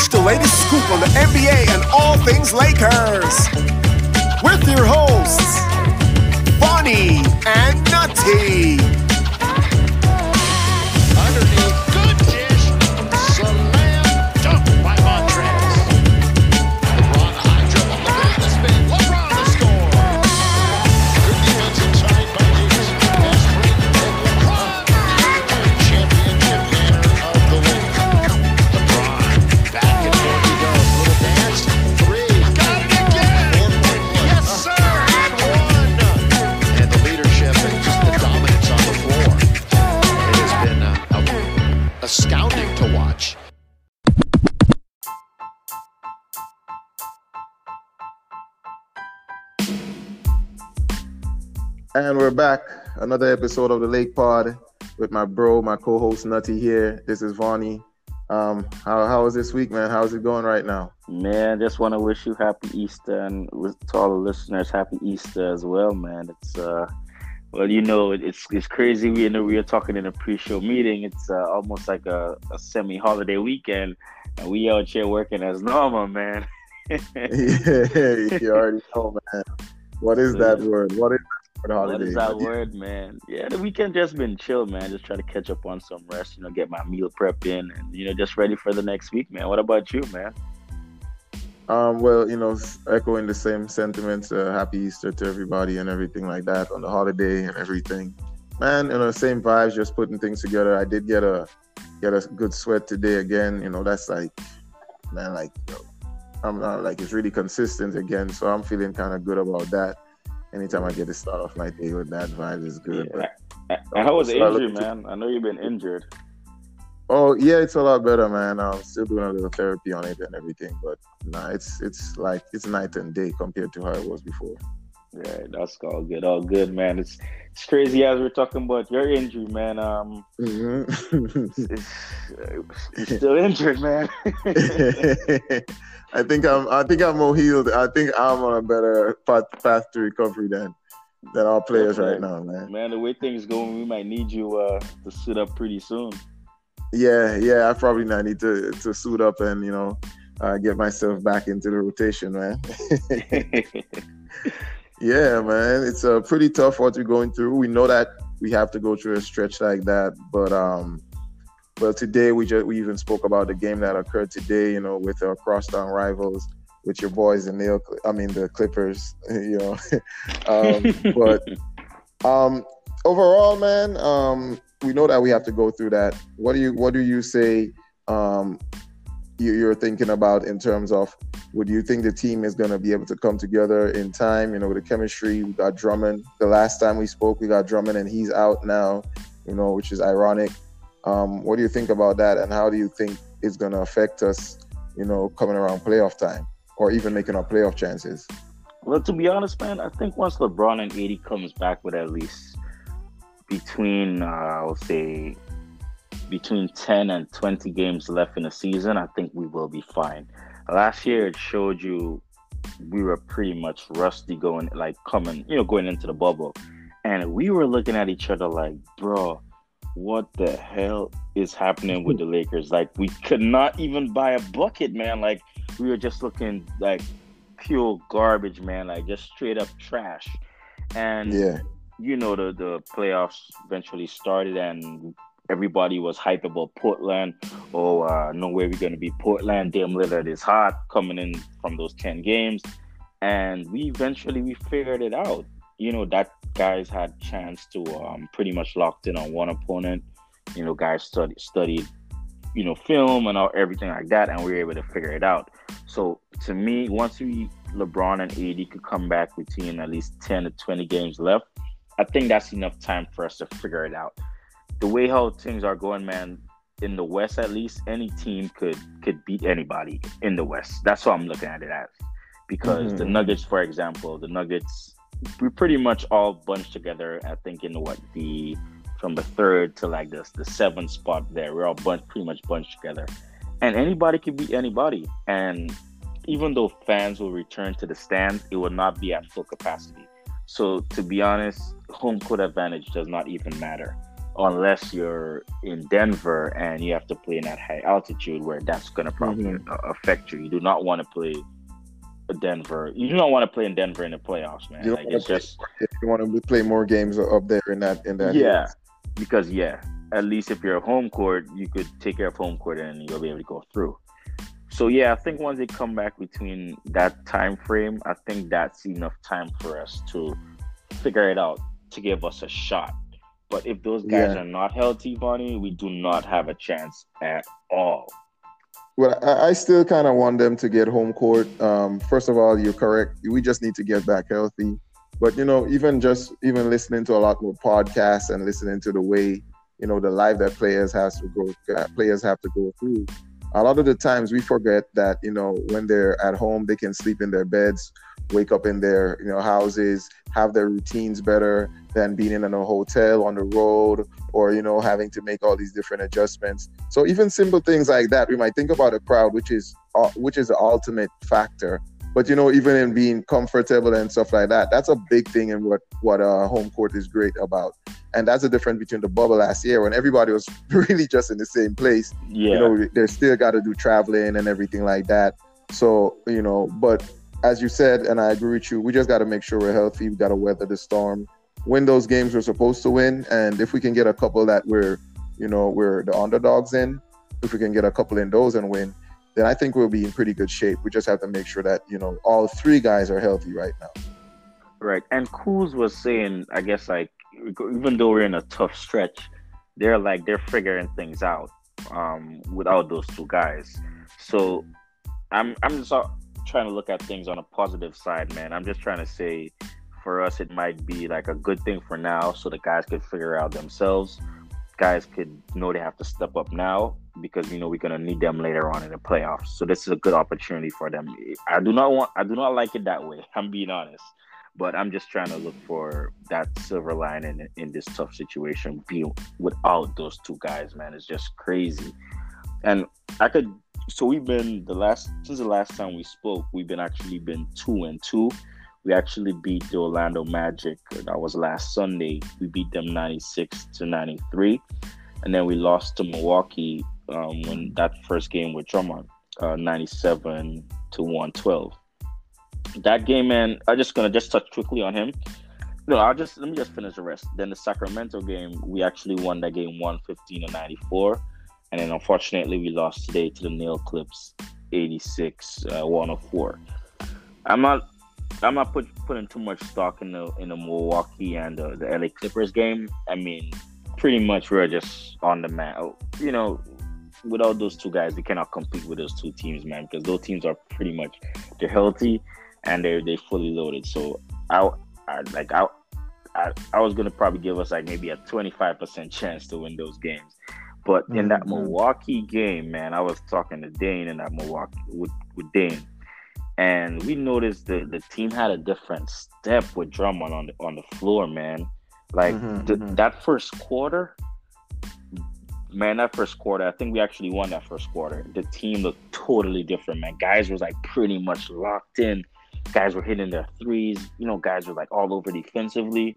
Catch the latest scoop on the NBA and all things Lakers. With your hosts, Vonnie and Nutty. And we're back. Another episode of the Lake Pod with my bro, my co-host Nutty here. This is Vonnie. Um, how how is this week, man? How's it going right now? Man, just want to wish you happy Easter and with- to all the listeners, happy Easter as well, man. It's uh, well, you know, it's it's crazy. We know we are talking in a pre-show meeting. It's uh, almost like a, a semi-holiday weekend, and we out here working as normal, man. yeah, you already know, man. What is that word? What is that word holiday? What is that word, man? Yeah, the weekend just been chill, man. Just try to catch up on some rest, you know, get my meal prep in, and you know, just ready for the next week, man. What about you, man? Um, well, you know, echoing the same sentiments. Uh, happy Easter to everybody and everything like that on the holiday and everything. Man, you know, same vibes. Just putting things together. I did get a get a good sweat today again. You know, that's like, man, like, you know, I'm not like it's really consistent again. So I'm feeling kind of good about that. Anytime I get to start off my day with that vibe is good. Yeah. But And How was injury, man? I know you've been injured. Oh yeah, it's a lot better, man. I'm still doing a little therapy on it and everything, but nah, it's it's like it's night and day compared to how it was before. Yeah, that's all good. All good, man. It's it's crazy as we're talking about your injury, man. Um, Mhm. it's, you're still injured, man. I think I'm I think I'm more healed. I think I'm on a better path, path to recovery than than our players Okay. right now, man. man, the way things going, we might need you uh, to sit up pretty soon. Yeah, yeah. I probably not need to to suit up and you know uh, get myself back into the rotation, man. Yeah, man, it's uh, pretty tough what we're going through. We know that we have to go through a stretch like that, but um, well, today we just we even spoke about the game that occurred today. You know, with our crosstown rivals, with your boys the I mean the Clippers. You know, um, but um, overall, man, um, we know that we have to go through that. What do you What do you say? Um, you, you're thinking about in terms of would you think the team is going to be able to come together in time? You know, with the chemistry, we got Drummond. The last time we spoke, we got Drummond, and he's out now. You know, which is ironic. Um, what do you think about that, and how do you think it's going to affect us? You know, coming around playoff time, or even making our playoff chances. well, to be honest, man, I think once LeBron and AD comes back with at least between, uh, I'll say, between 10 and 20 games left in the season, I think we will be fine. Last year, it showed you we were pretty much rusty going, like coming, you know, going into the bubble. And we were looking at each other like, bro, what the hell is happening with the Lakers? Like, we could not even buy a bucket, man. Like, we were just looking like pure garbage, man. Like, just straight up trash. And Yeah, you know the the playoffs eventually started and everybody was hype about Portland. Oh, uh, no way we're gonna be Portland. Dame Lillard is hot coming in from those ten games, and we eventually we figured it out. You know that guys had chance to um, pretty much locked in on one opponent. You know, guys study, studied, you know, film and all everything like that, and we were able to figure it out. So to me, once we LeBron and AD could come back between at least ten to twenty games left, I think that's enough time for us to figure it out. The way how things are going, man, in the West at least, any team could could beat anybody in the West. That's what I'm looking at it as. Because the Mhm. Nuggets, for example, the Nuggets, we pretty much all bunched together. I think in what the from the third to like the the seventh spot there, we're all bunched, pretty much bunched together. and anybody could beat anybody. And even though fans will return to the stands, it will not be at full capacity. So to be honest, home court advantage does not even matter unless you're in Denver and you have to play in that high altitude where that's going to probably Mhm. uh, affect you. You do not want to play Denver. You do not want to play in Denver in the playoffs, man. You Like it's play- just If you want to play more games up there in that in that yeah, because yeah, at least if you're a home court, you could take care of home court and you'll be able to go through. So yeah, I think once they come back between that time frame, I think that's enough time for us to figure it out to give us a shot. But if those guys Yeah. are not healthy, Vonnie, we do not have a chance at all. Well, I, I still kind of want them to get home court. Um, first of all, you're correct. We just need to get back healthy. But you know, even just even listening to a lot more podcasts and listening to the way you know the life that players has to go, players have to go through. A lot of the times we forget that you know when they're at home, they can sleep in their beds, wake up in their you know houses, have their routines better than being in a hotel on the road or you know having to make all these different adjustments. So even simple things like that, we might think about a crowd, which is uh, which is the ultimate factor. But you know, even in being comfortable and stuff like that, that's a big thing in what what uh, home court is great about. And that's the difference between the bubble last year when everybody was really just in the same place. Yeah. You know, they still got to do traveling and everything like that. So you know, but as you said, and I agree with you, we just got to make sure we're healthy. We got to weather the storm, win those games we're supposed to win, and if we can get a couple that we're, you know, we're the underdogs in, if we can get a couple in those and win, then I think we'll be in pretty good shape. We just have to make sure that you know all three guys are healthy right now. Right. And Kuz was saying, I guess, like, even though we're in a tough stretch, they're like, they're figuring things out um, without those two guys. So I'm, I'm just trying to look at things on a positive side, man. I'm just trying to say for us, it might be like a good thing for now so the guys could figure out themselves. Guys could know they have to step up now because you know we're gonna need them later on in the playoffs. So this is a good opportunity for them. I do not want I do not like it that way. I'm being honest but I'm just trying to look for that silver lining in, in this tough situation. Be without those two guys, man, it's just crazy. And I could, so we've been the last since the last time we spoke, we've been actually been two and two. We actually beat the Orlando Magic. That was last Sunday. We beat them 96 to 93, and then we lost to Milwaukee um, when that first game with Drummond, uh, 97 to 112 that game, man, I'm just gonna just touch quickly on him. No, I'll just let me just finish the rest. Then the Sacramento game, we actually won that game 115 to 94. And then unfortunately we lost today to the LA Clips 86 uh, 104. I'm not I'm not put, putting too much stock in the in the Milwaukee and the, the LA Clippers game. I mean, pretty much we're just on the mat. You know, without those two guys, we cannot compete with those two teams, man, because those teams are pretty much they're healthy and they're they fully loaded. So I, I like I, I I was gonna probably give us like maybe a twenty five percent chance to win those games. But in that Mhm. Milwaukee game, man, I was talking to Dane in that Milwaukee with, with Dane, and we noticed the the team had a different step with Drummond on the on the floor, man. Like Mhm, the, mhm. that first quarter, man, that first quarter, I think we actually won that first quarter. The team looked totally different, man. Guys was like pretty much locked in. Guys were hitting their threes. You know, guys were like all over defensively.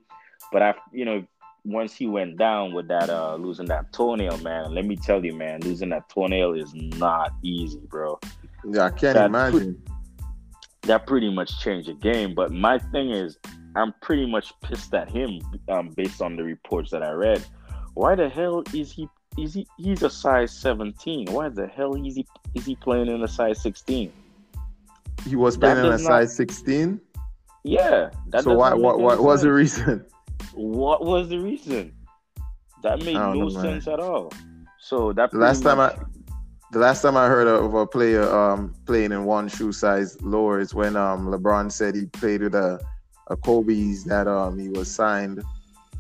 But I, you know, once he went down with that uh losing that toenail, man, let me tell you, man, losing that toenail is not easy, bro. Yeah, I can't That- imagine. That pretty much changed the game. But my thing is, I'm pretty much pissed at him um, based on the reports that I read. Why the hell is he? Is he? He's a size 17. Why the hell is he? Is he playing in a size 16? He was That playing in a not- size 16. Yeah. That So why? What? What was the reason? What was the reason? That made no know, man. sense at all. So that last time I, the last time I heard of a player um playing in one shoe size lower is when um LeBron said he played with a, a Kobe's that um he was signed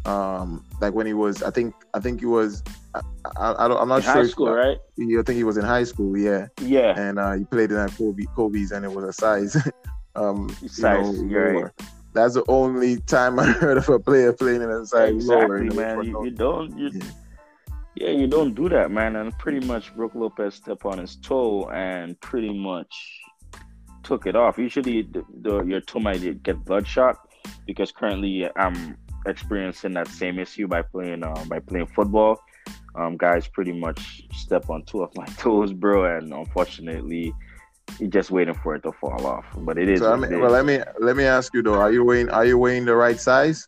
um like when he was I think I think he was I, I, I don't, I'm not in sure high if- school, right? I think he was in high school yeah Yeah. and uh, he played in that Kobe Kobe's and it was a size um Size, you know, right. Lower. That's the only time I heard of a player playing in a lower. exactly, the man. You, you don't. You, Yeah. Yeah, you don't do that, man. And pretty much Brook Lopez stepped on his toe and pretty much took it off. Usually, the, the your toe might get bloodshot because currently I'm experiencing that same issue by playing um, by playing football. Um, guys pretty much step on two of my toes, bro, and unfortunately, you're just waiting for it to fall off. But it is. So I mean, well, let me let me ask you though. Are you weighing Are you weighing the right size?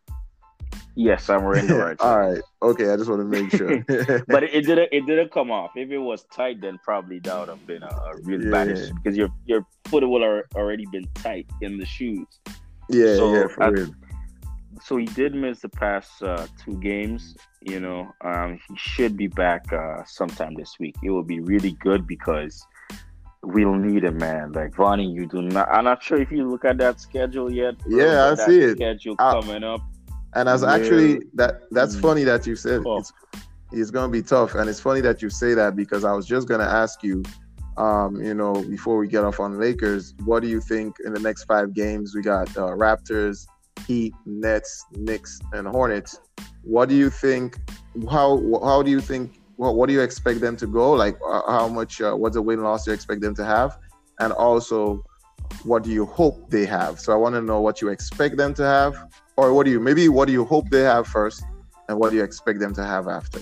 yes, I'm wearing the right. All right. Okay. I just want to make sure. but it, it didn't it didn't come off. If it was tight, then probably that would have been a, a really bad issue because your your foot would have already been tight in the shoes. yeah. So, yeah. For I- real. So he did miss the past uh, two games. You know, um, he should be back uh, sometime this week. It will be really good because we'll need him, man. Like Vonnie, you do not. I'm not sure if you look at that schedule yet. bro, Yeah, I see it. Schedule I- coming up. And as Yeah. actually that that's Mm. funny that you said Oh. it's, it's gonna be tough, and it's funny that you say that because I was just gonna ask you, um, you know, before we get off on Lakers, what do you think in the next five games? We got uh, Raptors, Heat, Nets, Knicks, and Hornets. What do you think? How how do you think? What what do you expect them to go? Like uh, how much? Uh, what's the win loss you expect them to have? And also, what do you hope they have? So I want to know what you expect them to have, or what do you maybe what do you hope they have first, and what do you expect them to have after?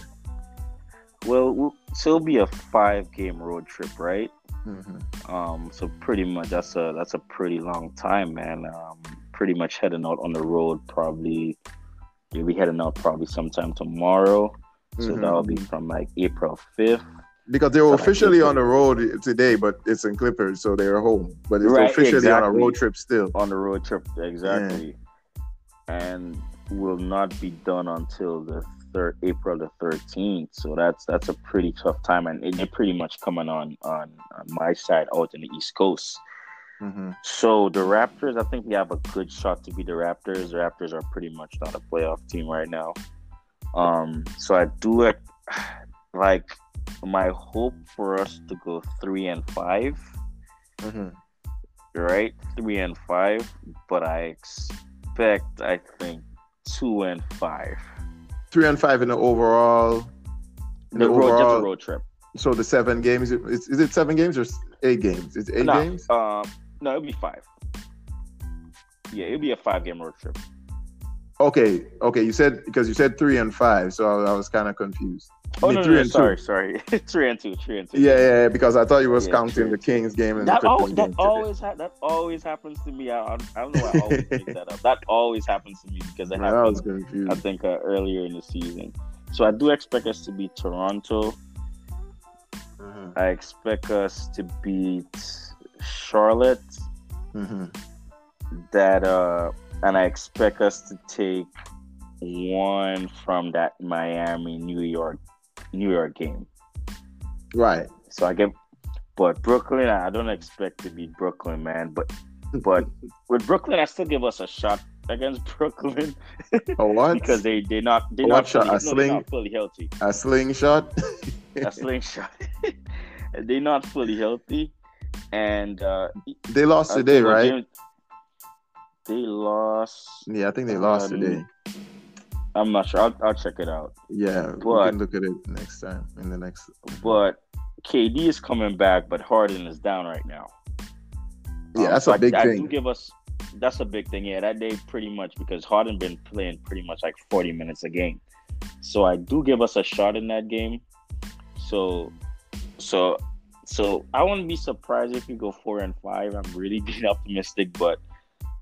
Well, so it'll be a five game road trip, right? Mm-hmm. Um, so pretty much that's a that's a pretty long time, man. Um, pretty much heading out on the road probably. You'll be heading out probably sometime tomorrow. So Mhm. that'll be from like April fifth. Because they were like, officially it's- on the road today, but it's in Clippers, so they're home. But it's Right, officially on a road trip still. on the road trip exactly and will not be done until the third april the 13th so that's that's a pretty tough time and it- they're pretty much coming on on, on my side out in the east coast Mm-hmm. so the raptors i think we have a good shot to be the raptors the raptors are pretty much not a playoff team right now um so i do it like my hope for us to go three and five Mm-hmm. right? Three and five, but I expect, I think, two and five. Three and five in the overall. In The the road, overall, road trip. so the seven games. Is, is it seven games or eight games? It's eight no, games. Um, no, it'll be five. Yeah, it'll be a five-game road trip. Okay, okay. You said because you said three and five, so I, I was kind of confused. Oh mean, no, no, three no and sorry, sorry, three and two, three and two. Yeah, yeah, yeah, because I thought you was Yeah, counting the Kings game and That, the al- that always ha- that always happens to me. I, I, don't know why I always make that up. That always happens to me because it Man, I was confused. I think, uh, earlier in the season. So I do expect us to beat Toronto. Mhm, I expect us to beat Charlotte. mhm. that uh and I expect us to take one from that Miami New York New York game. Right. So I get but Brooklyn I don't expect to beat Brooklyn man but but with Brooklyn I still give us a shot against Brooklyn A what? because they they not they not fully, A no, they're sling? not fully healthy. a slingshot. A slingshot. they're not fully healthy and uh they lost today, think right? James- they lost Yeah, I think they lost Um, today. I'm not sure. I'll, I'll check it out. Yeah, we can look at it next time in the next. But KD is coming back, but Harden is down right now. Yeah, Um, that's so a I- big I thing. do give us that's a big thing. Yeah, that day pretty much because Harden been playing pretty much like 40 minutes a game. So I do give us a shot in that game. So so so I wouldn't be surprised if we go four and five. I'm really being optimistic, but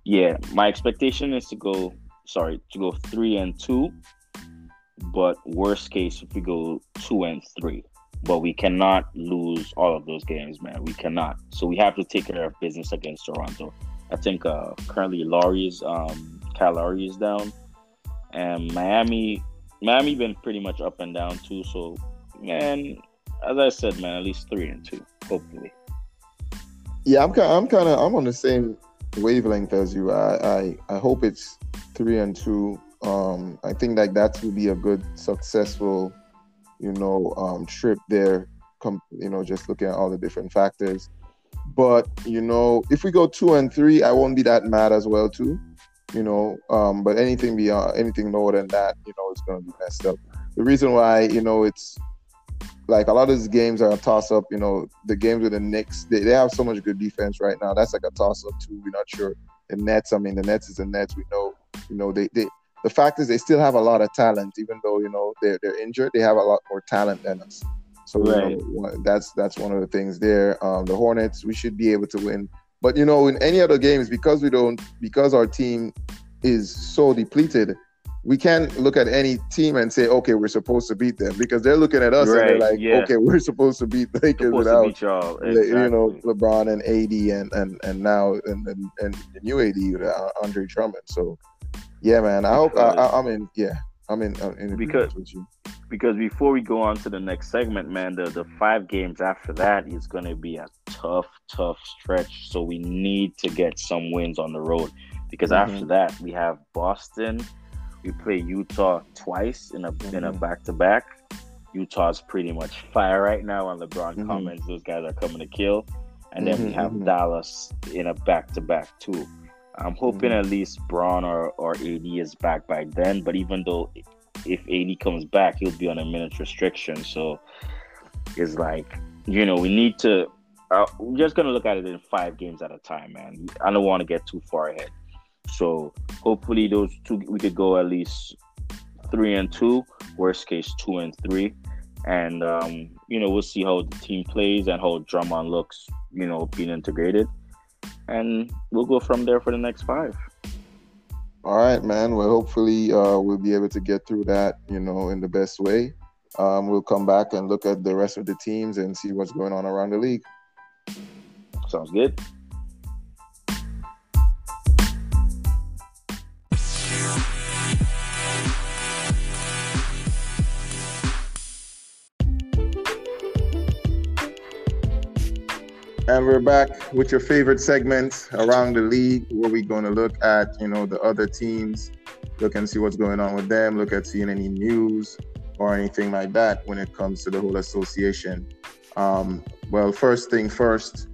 yeah, my expectation is to go sorry, to go three and two. But worst case if we go two and three but we cannot lose all of those games, man. We cannot. So we have to take care of business against Toronto. I think uh, currently Lowry's um, Kyle is down, and Miami Miami been pretty much up and down too. So man, as I said, man, at least three and two, hopefully. Yeah, I'm kind. I'm kind of. I'm on the same wavelength as you. I, I. I hope it's three and two. Um, I think like that will be a good, successful, you know, um, trip there. Come, you know, just looking at all the different factors. But you know, if we go two and three, I won't be that mad as well too. You know, um, but anything beyond, anything lower than that, you know, it's going to be messed up. The reason why, you know, it's like a lot of these games are a toss up. You know, the games with the Knicks, they, they have so much good defense right now. That's like a toss up too. We're not sure. The Nets, I mean, the Nets is the Nets. We know, you know, they, they the fact is they still have a lot of talent, even though you know they're they're injured. They have a lot more talent than us. So Right. you know, that's that's one of the things there. Um, the Hornets, we should be able to win. But you know, in any other games, because we don't, because our team is so depleted, we can't look at any team and say, okay, we're supposed to beat them because they're looking at us and they're like, yeah. okay, we're supposed to beat Lakers without beat. Le- you know LeBron and AD and and and now and and, and the new AD uh, Andre Drummond. So yeah, man. I hope I, I, I'm in. Yeah, I mean in. I'm in Because- with you. because before we go on to the next segment, man, the, the five games after that is going to be a tough, tough stretch. So we need to get some wins on the road because Mhm. after that we have Boston. We play Utah twice in a in a back to back. Utah's pretty much fire right now on LeBron Mhm. comments. Those guys are coming to kill. And then we Mhm, have mhm. Dallas in a back to back too. I'm hoping Mhm. at least Bron or, or AD is back by then. But even though if AD comes back, he'll be on a minutes restriction. So it's like, you know, we need to. Uh, we're just gonna look at it in five games at a time, man. I don't want to get too far ahead. So hopefully those two we could go at least three and two. Worst case, two and three. And um, you know, we'll see how the team plays and how Drummond looks. You know, being integrated, and we'll go from there for the next five. All right, man. Well, hopefully uh, we'll be able to get through that, you know, in the best way. Um, we'll come back and look at the rest of the teams and see what's going on around the league. Sounds good. And we're back with your favorite segment around the league, where we're going to look at, you know, the other teams, look and see what's going on with them, look at seeing any news or anything like that when it comes to the whole association. Um, well, first thing first,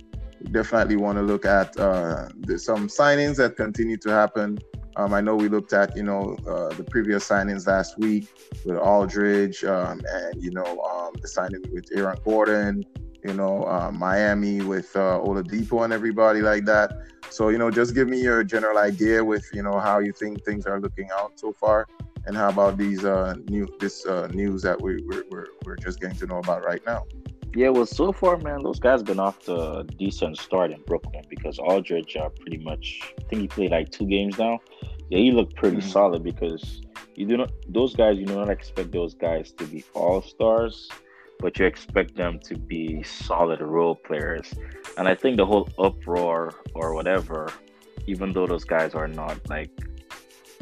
definitely want to look at uh, the, some signings that continue to happen. Um, I know we looked at, you know, uh, the previous signings last week with Aldridge um, and, you know, um, the signing with Aaron Gordon, you know, uh, Miami with uh, Oladipo and everybody like that. So, you know, just give me your general idea with, you know, how you think things are looking out so far, and how about these uh, new this uh, news that we, we're, we're we're just getting to know about right now. Yeah, well, so far, man, those guys been off to a decent start in Brooklyn because Aldridge are pretty much. I think he played like two games now. Yeah, he looked pretty Mhm. solid because you do not those guys. You do not expect those guys to be all stars, but you expect them to be solid role players. And I think the whole uproar or whatever, even though those guys are not like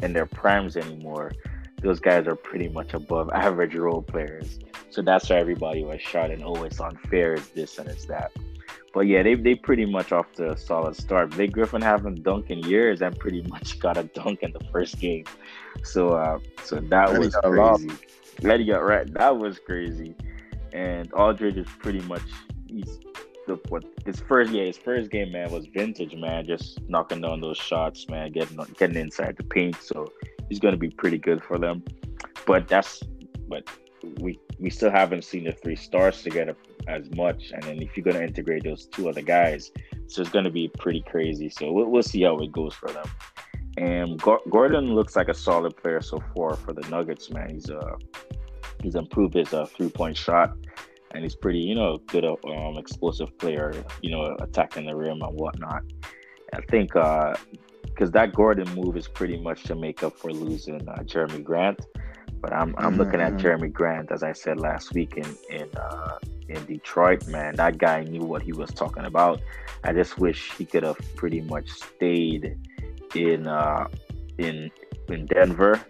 in their primes anymore, those guys are pretty much above average role players. So that's why everybody was shouting, "Oh, it's unfair! It's this and it's that." But yeah, they they pretty much off to a solid start. Blake Griffin haven't dunked in years and pretty much got a dunk in the first game. So uh, so that was crazy. Let got right. That was crazy. And Aldridge is pretty much he's the what his first yeah his first game man was vintage man, just knocking down those shots man, getting getting inside the paint. So he's gonna be pretty good for them. But that's but we we still haven't seen the three stars together as much. And then if you're gonna integrate those two other guys, so it's gonna be pretty crazy. So we'll, we'll see how it goes for them. And Gor- Gordon looks like a solid player so far for the Nuggets, man. He's uh he's improved his uh, three point shot, and he's pretty you know good uh, um explosive player. You know attacking the rim and whatnot. I think because that Gordon move is pretty much to make up for losing uh, Jerami Grant. But I'm I'm Mhm, looking at mhm. Jerami Grant as I said last week in in uh, in Detroit. Man, that guy knew what he was talking about. I just wish he could have pretty much stayed in uh, in in Denver.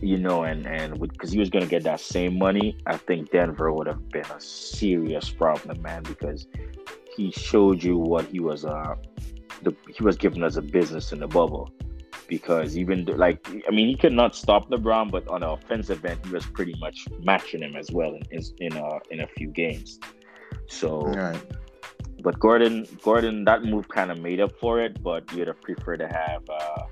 You know, and and because he was gonna get that same money, I think Denver would have been a serious problem, man. Because he showed you what he was uh the, he was giving us a business in the bubble because even like I mean he could not stop LeBron, but on the offensive end he was pretty much matching him as well in in in a, in a few games. So, right. but Gordon Gordon that move kind of made up for it, but you'd have preferred to have uh,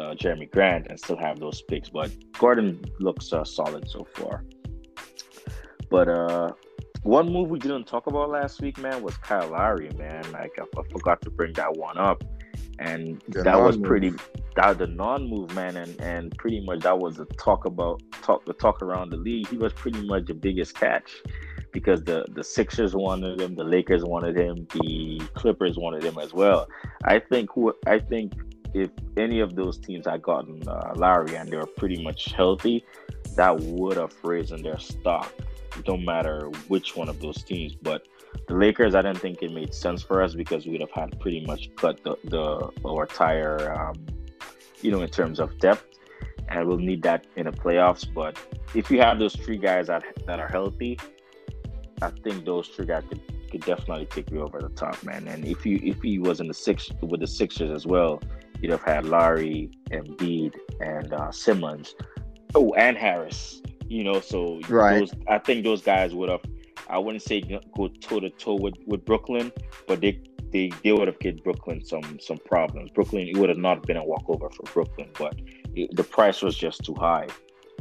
uh, Jerami Grant and still have those picks. But Gordon looks uh, solid so far. But uh, one move we didn't talk about last week, man, was Kyle Lowry, man. Like I, I forgot to bring that one up, and The that was non-move. pretty that the non-move, man, and and pretty much that was the talk about talk the talk around the league. He was pretty much the biggest catch because the the Sixers wanted him, the Lakers wanted him, the Clippers wanted him as well. I think who I think if any of those teams had gotten uh, and they were pretty much healthy, that would have risen their stock. No matter which one of those teams, but the Lakers, I didn't think it made sense for us because we'd have had pretty much cut the, the our tire, um, you know, in terms of depth, and we'll need that in the playoffs. But if you have those three guys that that are healthy, I think those three guys could, could definitely take you over the top, man. And if you if he was in the six with the Sixers as well, you'd have had Lowry, Embiid, and uh, Simmons. Oh, and Harris. You know, so Right. those, I think those guys would have. I wouldn't say go toe to toe with with Brooklyn, but they they they would have given Brooklyn some some problems. Brooklyn it would have not been a walkover for Brooklyn, but it, the price was just too high.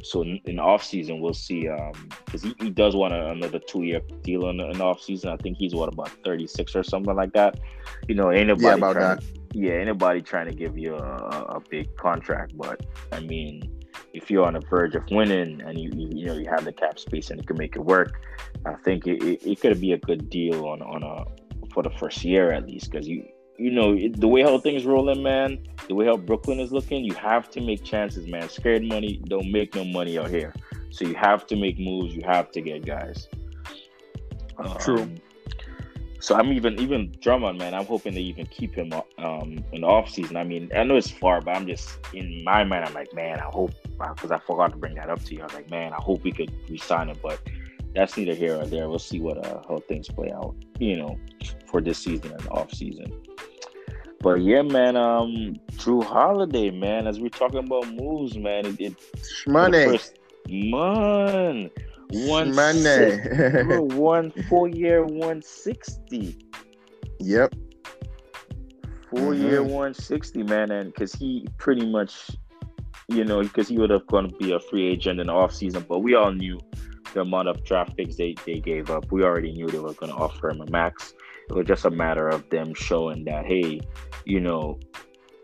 So in, in off season, we'll see. Um, because he, he does want a, another two year deal in, in off season. I think he's what about thirty six or something like that. You know, ain't nobody Yeah, about trying, that. Yeah, anybody trying to give you a, a big contract. But I mean, if you're on the verge of winning and you you, you know you have the cap space and you can make it work, I think it, it, it could be a good deal on on a for the first year at least because you you know the way how things rolling, man, the way how Brooklyn is looking, you have to make chances, man. Scared money don't make no money out here, so you have to make moves. You have to get guys. True. Um, so I'm even even Drummond, man. I'm hoping they even keep him um in the off season. I mean, I know it's far, but I'm just in my mind. I'm like, man, I hope because I forgot to bring that up to you. I was like, man, I hope we could resign him, but that's neither here or there. We'll see what uh, how things play out. You know, for this season and off season. But yeah, man. Um, Jrue Holiday, man. As we're talking about moves, man, it, it Money. first- man, one Money. bro, one four year, one sixty. yep. Four year, Mhm. 160, man. And because he pretty much, you know, because he would have gone to be a free agent in the offseason, but we all knew the amount of draft picks they, they gave up. We already knew they were going to offer him a max. It was just a matter of them showing that, hey, you know,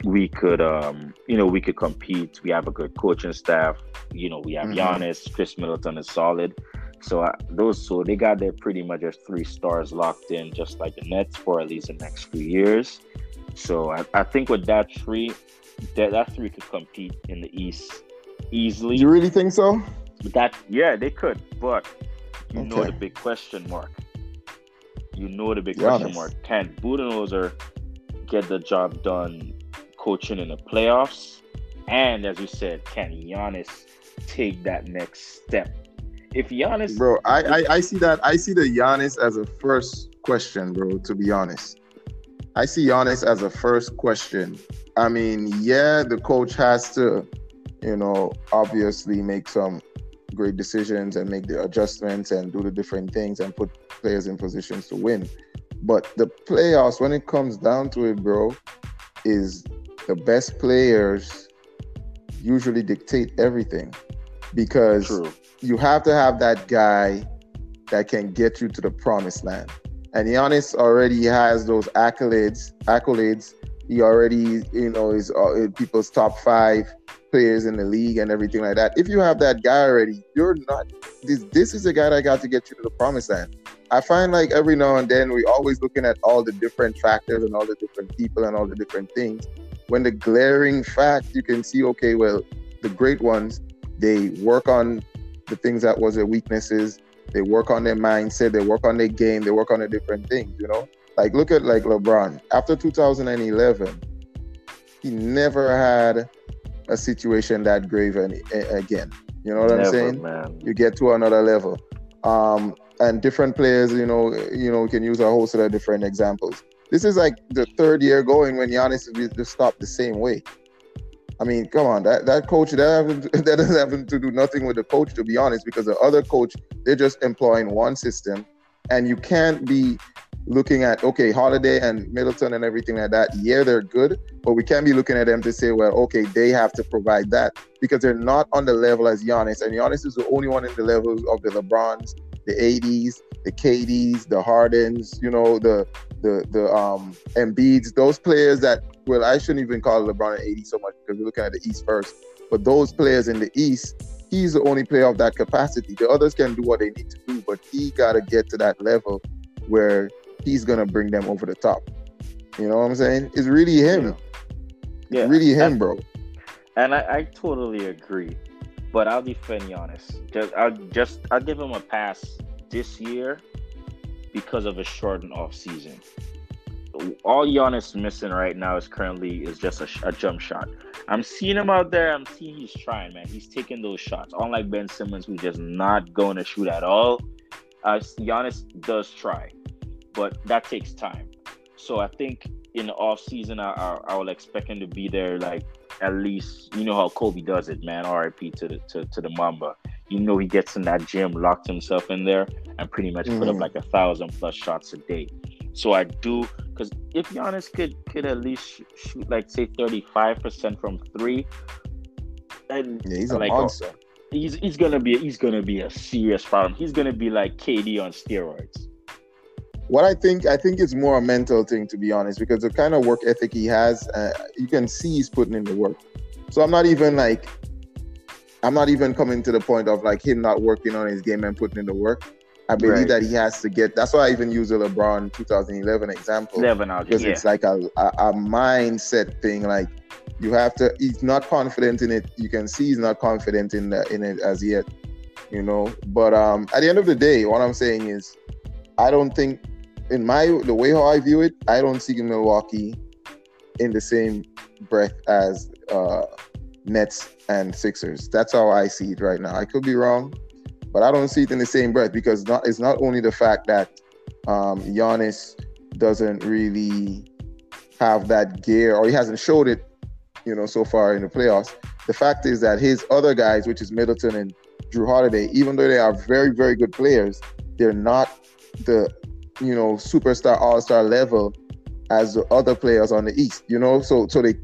we could, um, you know, we could compete. We have a good coaching staff. You know, we have Mhm. Giannis. Khris Middleton is solid. So I, those, so they got their pretty much as three stars locked in, just like the Nets for at least the next few years. So I, I think with that three, that that three could compete in the East easily. You really think so? But that yeah, they could, but you know the big question mark. You know the big Giannis. question mark. Can Budenholzer get the job done coaching in the playoffs? And as you said, can Giannis take that next step? If Giannis, Bro, I, I, I see that. I see the Giannis as a first question, bro, to be honest. I see Giannis as a first question. I mean, yeah, the coach has to, you know, obviously make some great decisions and make the adjustments and do the different things and put players in positions to win. But the playoffs, when it comes down to it, bro, is the best players usually dictate everything because true, you have to have that guy that can get you to the promised land. And Giannis already has those accolades. Accolades. He already, you know, is uh, people's top five players in the league and everything like that. If you have that guy already, you're not. This this is the guy that got to get you to the promised land. I find like every now and then we're always looking at all the different factors and all the different people and all the different things. When the glaring fact you can see, okay, well, the great ones they work on the things that was their weaknesses. They work on their mindset. They work on their game. They work on the different things. You know, like look at like LeBron after 2011, he never had a situation that grave any, again. You know what I'm saying? man. You get to another level. Um, and different players, you know, you know, we can use a whole set of different examples. This is like the third year going when Giannis is just stopped the same way. I mean, come on, that, that coach that that doesn't have to do nothing with the coach, to be honest, because the other coach they're just employing one system, and you can't be looking at okay, Holiday and Middleton and everything like that. Yeah, they're good, but we can't be looking at them to say, well, okay, they have to provide that because they're not on the level as Giannis, and Giannis is the only one in the levels of the LeBrons the ADs, the KDs, the Hardens, you know, the the the um Embiids, those players that well, I shouldn't even call LeBron an AD so much because we're looking at the East first. But those players in the East, he's the only player of that capacity. The others can do what they need to do, but he gotta get to that level where he's gonna bring them over the top. You know what I'm saying? It's really him. Yeah. It's really him, bro. And I, I totally agree. But I'll defend Giannis. Just I'll just I'll give him a pass this year because of a shortened off season. All Giannis missing right now is currently is just a, a jump shot. I'm seeing him out there. I'm seeing he's trying, man. He's taking those shots. Unlike Ben Simmons, who's just not going to shoot at all. Uh, Giannis does try, but that takes time. So I think in the off season, I, I, I will expect him to be there like at least you know how Kobe does it, man. RIP to the to, to the Mamba. You know he gets in that gym, locked himself in there, and pretty much put up Mhm. like a thousand plus shots a day. So I do because if Giannis could could at least shoot like say thirty five percent from three, and Yeah, he's a like, monster. he's he's gonna be he's gonna be a serious problem. He's gonna be like KD on steroids. What I think, I think it's more a mental thing to be honest, because the kind of work ethic he has, uh, you can see he's putting in the work. So I'm not even like, I'm not even coming to the point of like him not working on his game and putting in the work. I believe Right. that he has to get. That's why I even use the LeBron 2011 example Eleven because yeah. it's like a, a a mindset thing. Like you have to. He's not confident in it. You can see he's not confident in the, in it as yet. You know. But um, at the end of the day, what I'm saying is, I don't think, in my the way how I view it, I don't see Milwaukee in the same breath as uh, Nets and Sixers. That's how I see it right now. I could be wrong, but I don't see it in the same breath because not it's not only the fact that um, Giannis doesn't really have that gear or he hasn't showed it, you know, so far in the playoffs. The fact is that his other guys, which is Middleton and Jrue Holiday, even though they are very, very good players, they're not the, you know, superstar all-star level as the other players on the East. You know, so so they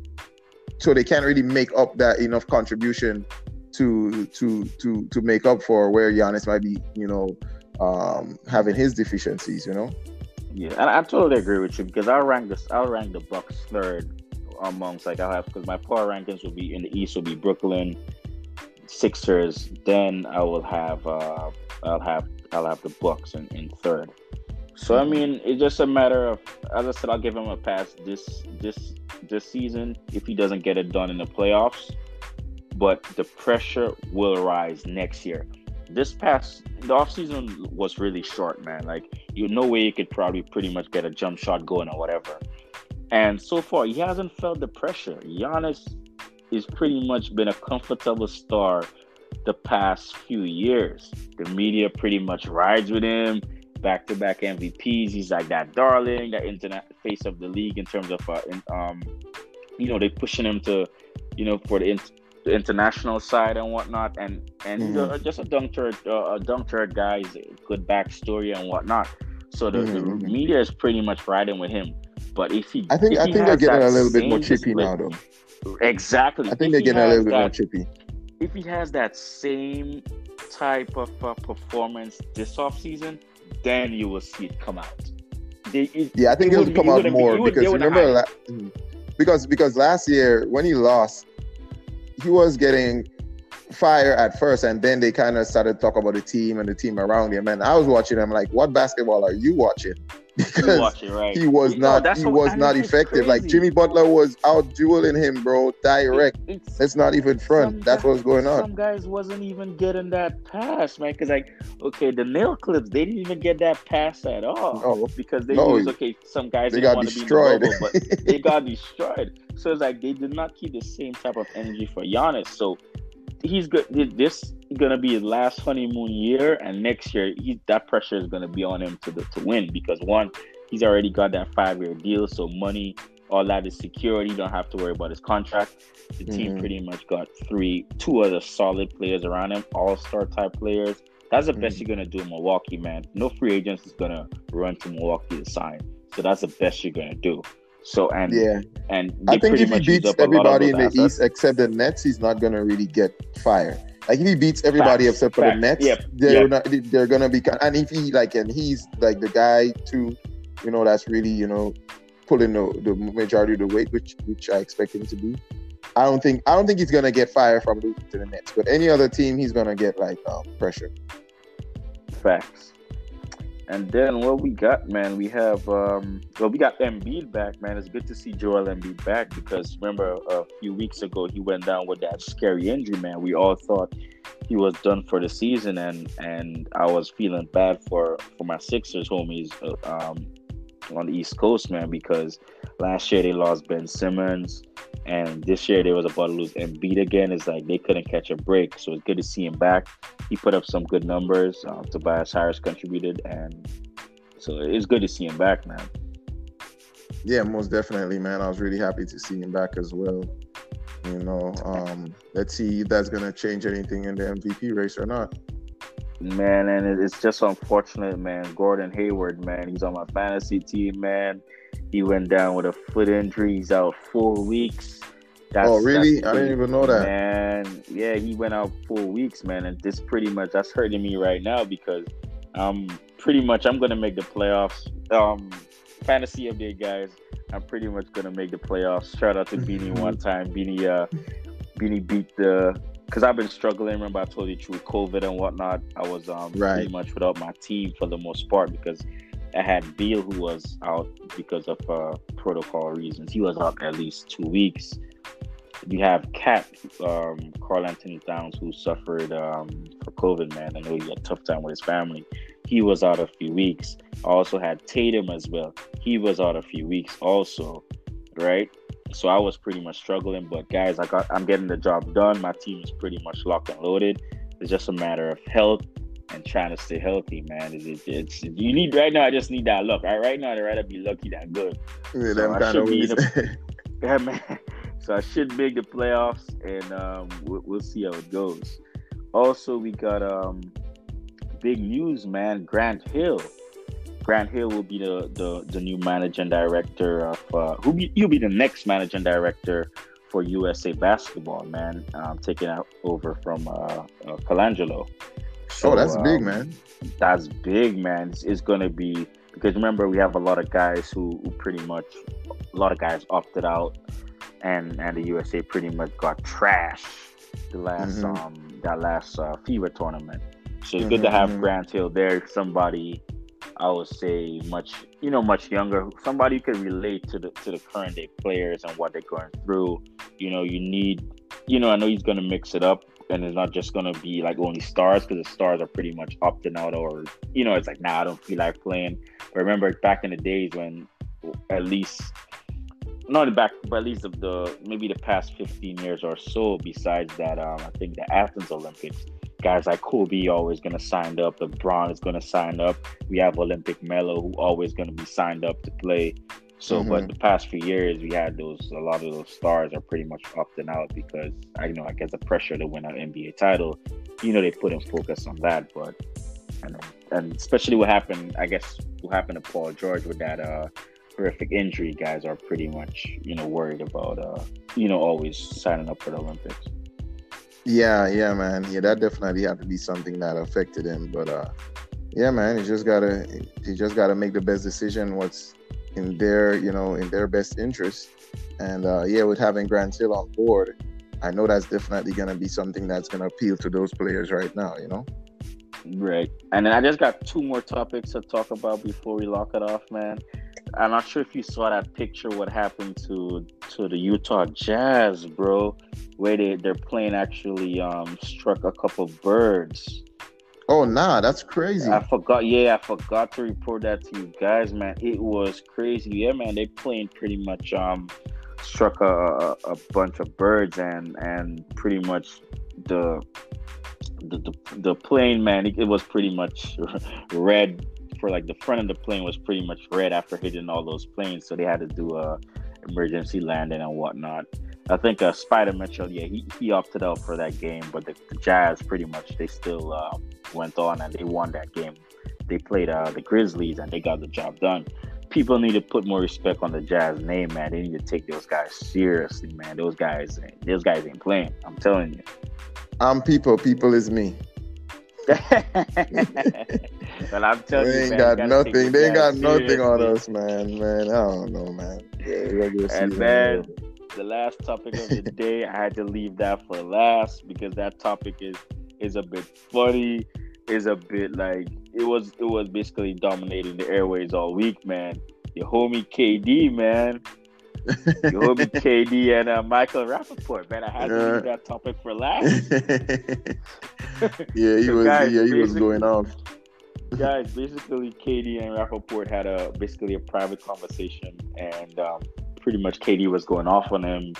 so they can't really make up that enough contribution to to to to make up for where Giannis might be, you know, um, having his deficiencies. You know. Yeah, and I totally agree with you because I'll rank this. I'll rank the Bucks third amongst like I'll have because my power rankings will be in the East will be Brooklyn, Sixers. Then I will have uh I'll have I'll have the Bucks in, in third. So I mean, it's just a matter of as I said, I'll give him a pass this this this season if he doesn't get it done in the playoffs. But the pressure will rise next year. This past the offseason was really short, man. Like you no way you could probably pretty much get a jump shot going or whatever. And so far, he hasn't felt the pressure. Giannis is pretty much been a comfortable star the past few years. The media pretty much rides with him. Back to back MVPs. He's like that darling, that internet face of the league in terms of, uh, in, um, you know, they pushing him to, you know, for the, in- the international side and whatnot. And and he's a, just a dunk turd, uh, a dunk turd guy. He's a good backstory and whatnot. So the, the Mhm. media is pretty much riding with him. But if he, I think I think they're getting a little bit more chippy now, though. Exactly. I think If they're getting a little bit more chippy. If he has that same type of uh, performance this offseason, then you will see it come out. They, it, Yeah, I think it it'll come out wouldn't be- more because remember, la- mhm. because because last year when he lost, he was getting fire at first, and then they kind of started talk about the team and the team around him. And I was watching him like, what basketball are you watching? Because right? he was not he was not effective. Like. Jimmy Butler was out dueling him, bro, direct. It- it's- Let's not even front. That's guy- what's going on. Some guys wasn't even getting that pass, man. Because like, okay, the LA Clips, they didn't even get that pass at all. No. because they No. used okay. Some guys They got destroyed. be the bubble, but they got destroyed. So it's like they did not keep the same type of energy for Giannis. So he's good. This gonna be his last honeymoon year, and next year he, that pressure is gonna be on him to the, to win because one, he's already got that five year deal, so money, all that is secured. You don't have to worry about his contract. The team Mhm. pretty much got three, two other solid players around him, all star type players. That's the best Mhm. you're gonna do in Milwaukee, man. No free agents is gonna run to Milwaukee to sign. So that's the best you're gonna do. So and Yeah, and I think if he beats up a lot of everybody in the assets. East except the Nets, he's not gonna really get fired. Like if he beats everybody Facts, except for the. Nets, Yep, they're yep. not. They're gonna be. And if he like, and he's like the guy too, you know, that's really you know pulling the, the majority of the weight, which which I expect him to be. I don't think I don't think he's gonna get fired from losing to the Nets, but any other team, he's gonna get like uh, pressure. Facts. And then what we got, man, we have um well we got Embiid back, man. It's good to see Joel Embiid back because remember a few weeks ago he went down with that scary injury, man. We all thought he was done for the season and and I was feeling bad for for my Sixers homies uh, um on the East Coast, man, because last year they lost Ben Simmons and this year they was about to lose Embiid again. It's like they couldn't catch a break. So it's good to see him back he put up some good numbers. Um, Tobias Harris contributed, and so it's good to see him back, man. Yeah, most definitely, man. I was really happy to see him back as well. You know, um, let's see if that's gonna change anything in the MVP race or not. Man, and it's just unfortunate, man. Gordon Hayward, man, he's on my fantasy team, man. He went down with a foot injury. He's out four weeks. That's, oh, really? I didn't even know that. Man, yeah, he went out four weeks, man, and this pretty much that's hurting me right now because I'm pretty much I'm gonna make the playoffs. Um, fantasy update, guys. I'm pretty much gonna make the playoffs. Shout out to Beanie one time. Beanie, uh, Beanie beat the because I've been struggling. Remember, I told you through COVID and whatnot. I was um Right. pretty much without my team for the most part because I had Beal who was out because of uh, protocol reasons. He was out at least two weeks. You have KAT, um, Karl-Anthony Towns, who suffered um, for COVID. Man, I know he had a tough time with his family. He was out a few weeks. I also had Tatum as well. He was out a few weeks also, right? So I was pretty much struggling. But guys, I got I'm getting the job done. My team is pretty much locked and loaded. It's just a matter of health and trying to stay healthy, man. It, it, it's you need right now. I just need that luck. Right, right now, I'd rather be lucky than good. Yeah, So I should be the- Yeah, man. So I should make the playoffs, and um, we'll, we'll see how it goes. Also, we got um, big news, man. Grant Hill. Grant Hill will be the the, the new managing director of uh, who be, he'll be the next managing director for USA basketball, man. Um, taking out over from uh, uh, Colangelo. oh, that's So, big, um, man. that's big, man. It's, it's going to be because remember we have a lot of guys who, who pretty much a lot of guys opted out, and and the USA pretty much got trashed the last Mhm. um that last uh, FIBA tournament. So it's good to Mhm, have mhm. Grant Hill there, somebody I would say much you know much younger, somebody who can relate to the to the current day players and what they're going through. You know, you need you know I know he's to mix it up and it's not just gonna be like only stars because the stars are pretty much opting out or you know it's like nah I don't feel like playing. But remember back in the days when at least not back but at least of the maybe the past 15 years or so besides that um I think the Athens Olympics guys like Kobe always gonna sign up LeBron is gonna sign up we have Olympic Melo who always gonna be signed up to play so, but Mhm. the past few years, we had those. A lot of those stars are pretty much opting out because I you know I guess the pressure to win an NBA title. You know, they put in focus on that, but and and especially what happened. I guess what happened to Paul George with that uh horrific injury. Guys are pretty much you know worried about uh you know always signing up for the Olympics. Yeah, yeah, man. Yeah, that definitely had to be something that affected him. But uh yeah, man, you just gotta you just gotta make the best decision what's in their, you know, in their best interest. And uh yeah, with having Grant Hill on board, I know that's definitely gonna be something that's gonna appeal to those players right now, you know? Right. And then I just got two more topics to talk about before we lock it off, man. I'm not sure if you saw that picture what happened to to the Utah Jazz, bro, where they, their plane actually um struck a couple birds. Oh nah, that's crazy. I forgot yeah, I forgot to report that to you guys, man. It was crazy. Yeah, man, they plane pretty much um struck a, a, a bunch of birds and and pretty much the the the, the plane man it, it was pretty much red for like the front of the plane was pretty much red after hitting all those planes so they had to do a emergency landing and whatnot. I think uh Spida Mitchell yeah he, he opted out for that game but the, the jazz pretty much they still uh, went on and they won that game. They played uh, the grizzlies and they got the job done. People need to put more respect on the jazz name man. They need to take those guys seriously man. Those guys those guys ain't playing i'm telling you. I'm people. People is me. Well, I'm telling They you, ain't man, got you gotta take nothing. They ain't got nothing on us, man. Man, I don't know, man. Yeah, And then the last topic of the day, I had to leave that for last because that topic is is a bit funny, is a bit like it was it was basically dominating the airways all week, man. Your homie KD, man. Your homie KD and uh, Michael Rapaport, man. I had to leave that topic for last. yeah, he So was. guys, yeah, he was going off. guys, basically, KD and Rapaport had a basically a private conversation, and um, pretty much KD was going off on him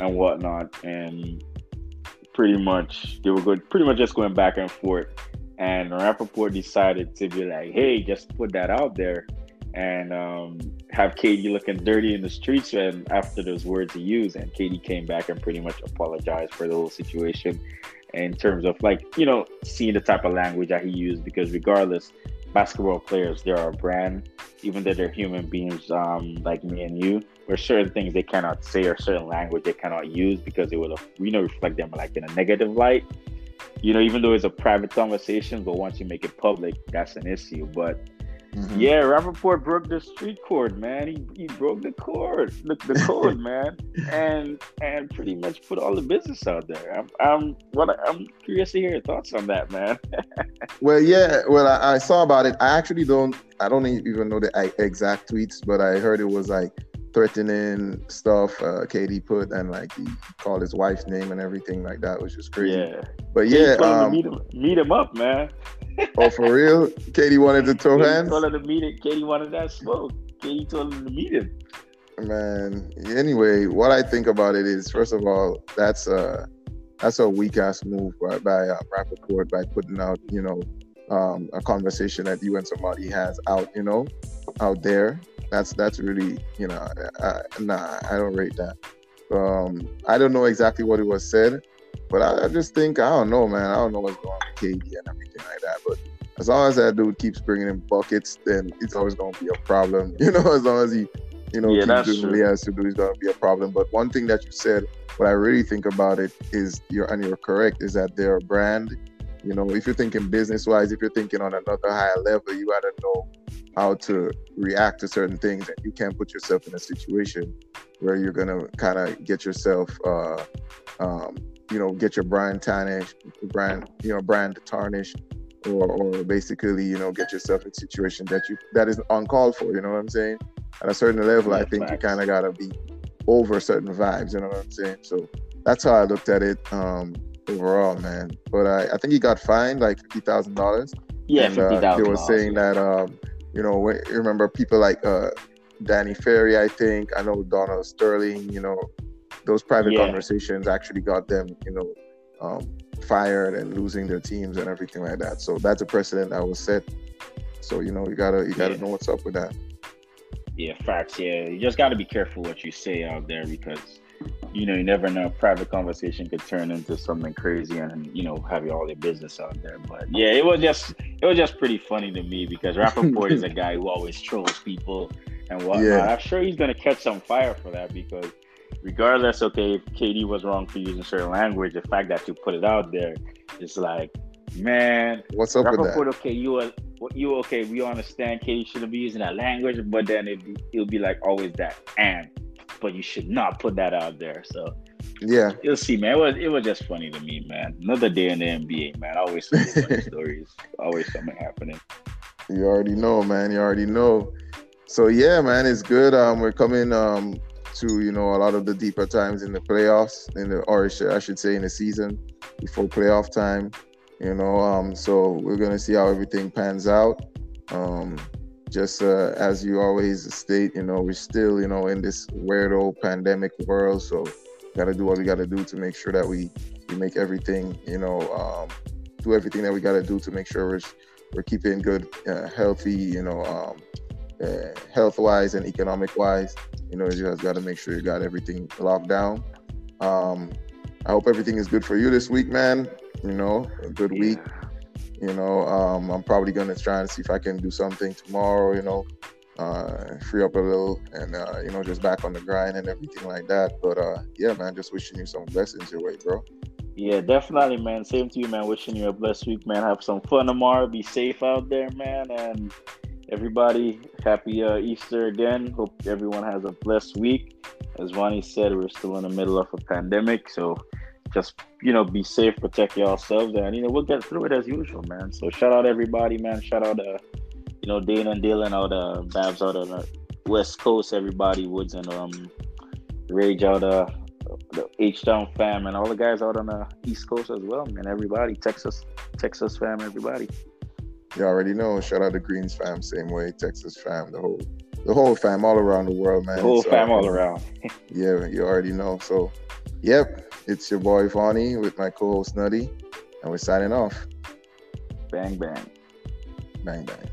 and whatnot, and pretty much they were going, pretty much just going back and forth. And Rapaport decided to be like, "Hey, just put that out there." And um, have KD looking dirty in the streets, and after those words he used, and KD came back and pretty much apologized for the whole situation in terms of like you know seeing the type of language that he used because regardless basketball players they're a brand. Even though they're human beings um like me and you there's certain things they cannot say or certain language they cannot use because it will you know reflect them like in a negative light. You know even though it's a private conversation but once you make it public that's an issue. But Mhm. yeah, Rapaport broke the street code, man. He, he broke the code, the, the code, man, and and pretty much put all the business out there. I'm I'm what I'm curious to hear your thoughts on that, man. Well, yeah. Well, I, I saw about it. I actually don't. I don't even know the exact tweets, but I heard it was like threatening stuff. Uh, KD put and like he called his wife's name and everything like that, which was crazy. Yeah, But yeah, um, meet him, meet him up, man. oh for real, KD wanted to throw KD hands. told him to meet it. KD wanted that smoke. KD told him to meet him. Man, anyway, what I think about it is, first of all, that's a that's a weak ass move by, by uh, Rapaport by putting out, you know, um, a conversation that you and somebody has out, you know, out there. That's that's really, you know, uh, nah, I don't rate that. Um, I don't know exactly what it was said, but I, I just think I don't know, man. I don't know what's going on with KD and everything like that. But as long as that dude keeps bringing in buckets, then it's always going to be a problem. You know, as long as he, you know, Yeah, keeps doing what he has to do, it's going to be a problem. But one thing that you said, what I really think about it is, you're and you're correct, is that they're a brand. You know, if you're thinking business wise, if you're thinking on another higher level, you got to know how to react to certain things, and you can't put yourself in a situation where you're gonna kind of get yourself, uh, um, you know, get your brand tarnished, brand, you know, brand tarnished, or, or basically, you know, get yourself in a situation that you that is uncalled for. You know what I'm saying? At a certain level, I Yeah, think you kind of gotta be over certain vibes. You know what I'm saying? So that's how I looked at it um, overall, man. But I, I think he got fined like fifty thousand dollars. Yeah, And, fifty uh. They were saying that, um, you know, when, you remember people like uh, Danny Ferry, I think, I know Donald Sterling, you know, those private Yeah. conversations actually got them, you know, um, fired and losing their teams and everything like that. So that's a precedent that was set. So you know, you gotta you gotta Yeah. know what's up with that. Yeah, facts. Yeah, you just got to be careful what you say out there because you know you never know. A Private conversation could turn into something crazy and you know have you all your business out there. But yeah, it was just it was just pretty funny to me because Rapaport is a guy who always trolls people and whatnot. Yeah. I'm sure he's gonna catch some fire for that because regardless, okay, if KD was wrong for using certain language, the fact that you put it out there, it's like, man, What's up with that? Rapaport, okay, you are you okay? We understand KD shouldn't be using that language, but then it it'll be like always that and, but you should not put that out there. So Yeah, you'll see, man. It was it was just funny to me, man. Another day in the NBA, man. Always funny stories. Always something happening. you already know, man. You already know. So yeah, man, it's good. Um, we're coming um to you know a lot of the deeper times in the playoffs, in the or I should- I should say in the season before playoff time. You know, um, so we're gonna see how everything pans out. Um, just uh, as you always state, you know, we're still you know in this weirdo pandemic world, so got to do what we got to do to make sure that we we make everything you know um, do everything that we got to do to make sure we're we're keeping good, uh, healthy, you know, um, uh, health wise and economic wise. You know, you just got to make sure you got everything locked down. Um, I hope everything is good for you this week, man. You know, a good week. You know, um, I'm probably gonna try and see if I can do something tomorrow. You know, uh, free up a little and uh, you know just back on the grind and everything like that. But uh, yeah, man, just wishing you some blessings your way, bro. Yeah, definitely, man. Same to you, man. Wishing you a blessed week, man. Have some fun tomorrow. Be safe out there, man. And everybody, happy uh, Easter again. Hope everyone has a blessed week. As Ronnie said, we're still in the middle of a pandemic, so just you know, be safe, protect yourselves, and you know, we'll get through it as usual, man. So shout out everybody, man. Shout out, uh, you know, Dana and Dylan out, uh, Babs out of the West Coast, everybody, Woods and um, Rage out, uh, the H Town fam, and all the guys out on the East Coast as well, man. Everybody, Texas, Texas fam, everybody. You already know. Shout out to Greens fam, same way. Texas fam, the whole, the whole fam, all around the world, man. The whole So, fam all around. Yeah, you already know. So, yep, it's your boy Vonnie with my co-host Nutty, and we're signing off. Bang bang. Bang bang.